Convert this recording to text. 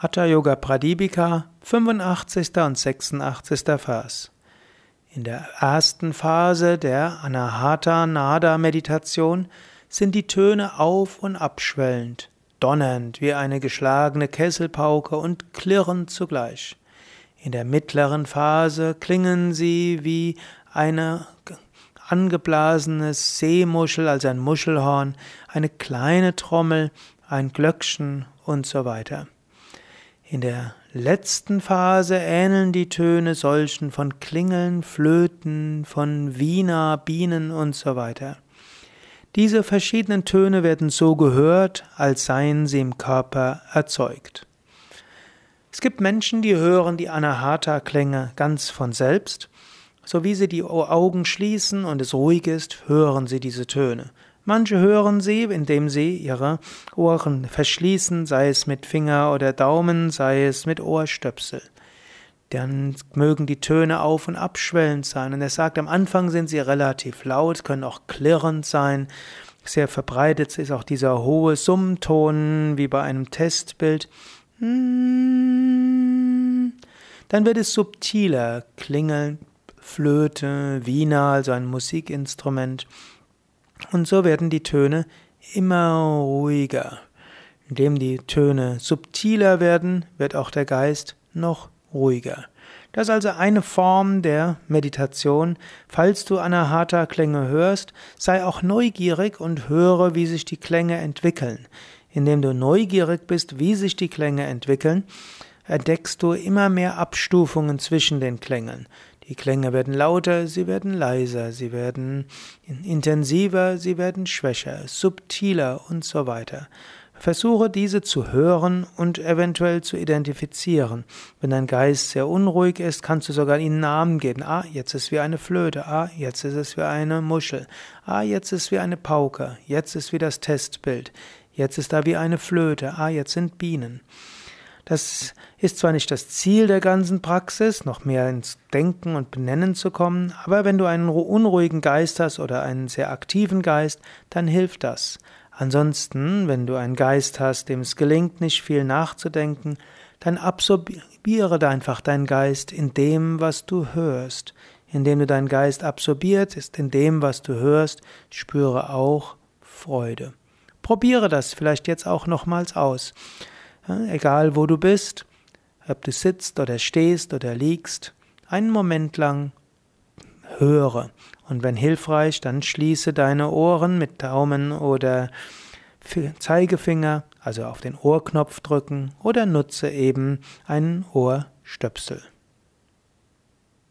Hatha Yoga Pradipika, 85. und 86. Vers. In der ersten Phase der Anahata Nada Meditation sind die Töne auf- und abschwellend, donnernd wie eine geschlagene Kesselpauke und klirrend zugleich. In der mittleren Phase klingen sie wie eine angeblasene Seemuschel, also ein Muschelhorn, eine kleine Trommel, ein Glöckchen und so weiter. In der letzten Phase ähneln die Töne solchen von Klingeln, Flöten, von Wiener, Bienen und so weiter. Diese verschiedenen Töne werden so gehört, als seien sie im Körper erzeugt. Es gibt Menschen, die hören die Anahata-Klänge ganz von selbst. So wie sie die Augen schließen und es ruhig ist, hören sie diese Töne. Manche hören sie, indem sie ihre Ohren verschließen, sei es mit Finger oder Daumen, sei es mit Ohrstöpsel. Dann mögen die Töne auf- und abschwellend sein. Und er sagt, am Anfang sind sie relativ laut, können auch klirrend sein. Sehr verbreitet ist auch dieser hohe Summton, wie bei einem Testbild. Dann wird es subtiler, klingeln, Flöte, Wiener, also ein Musikinstrument. Und so werden die Töne immer ruhiger. Indem die Töne subtiler werden, wird auch der Geist noch ruhiger. Das ist also eine Form der Meditation. Falls du Anahata-Klänge hörst, sei auch neugierig und höre, wie sich die Klänge entwickeln. Indem du neugierig bist, wie sich die Klänge entwickeln, entdeckst du immer mehr Abstufungen zwischen den Klängen. Die Klänge werden lauter, sie werden leiser, sie werden intensiver, sie werden schwächer, subtiler und so weiter. Versuche diese zu hören und eventuell zu identifizieren. Wenn dein Geist sehr unruhig ist, kannst du sogar ihnen Namen geben. Ah, jetzt ist es wie eine Flöte. Ah, jetzt ist es wie eine Muschel. Ah, jetzt ist es wie eine Pauke. Jetzt ist wie das Testbild. Jetzt ist da wie eine Flöte. Ah, jetzt sind Bienen. Das ist zwar nicht das Ziel der ganzen Praxis, noch mehr ins Denken und Benennen zu kommen, aber wenn du einen unruhigen Geist hast oder einen sehr aktiven Geist, dann hilft das. Ansonsten, wenn du einen Geist hast, dem es gelingt, nicht viel nachzudenken, dann absorbiere einfach deinen Geist in dem, was du hörst. Indem du deinen Geist absorbiert ist in dem, was du hörst, spüre auch Freude. Probiere das vielleicht jetzt auch nochmals aus. Egal wo du bist, ob du sitzt oder stehst oder liegst, einen Moment lang höre. Und wenn hilfreich, dann schließe deine Ohren mit Daumen oder Zeigefinger, also auf den Ohrknopf drücken oder nutze eben einen Ohrstöpsel.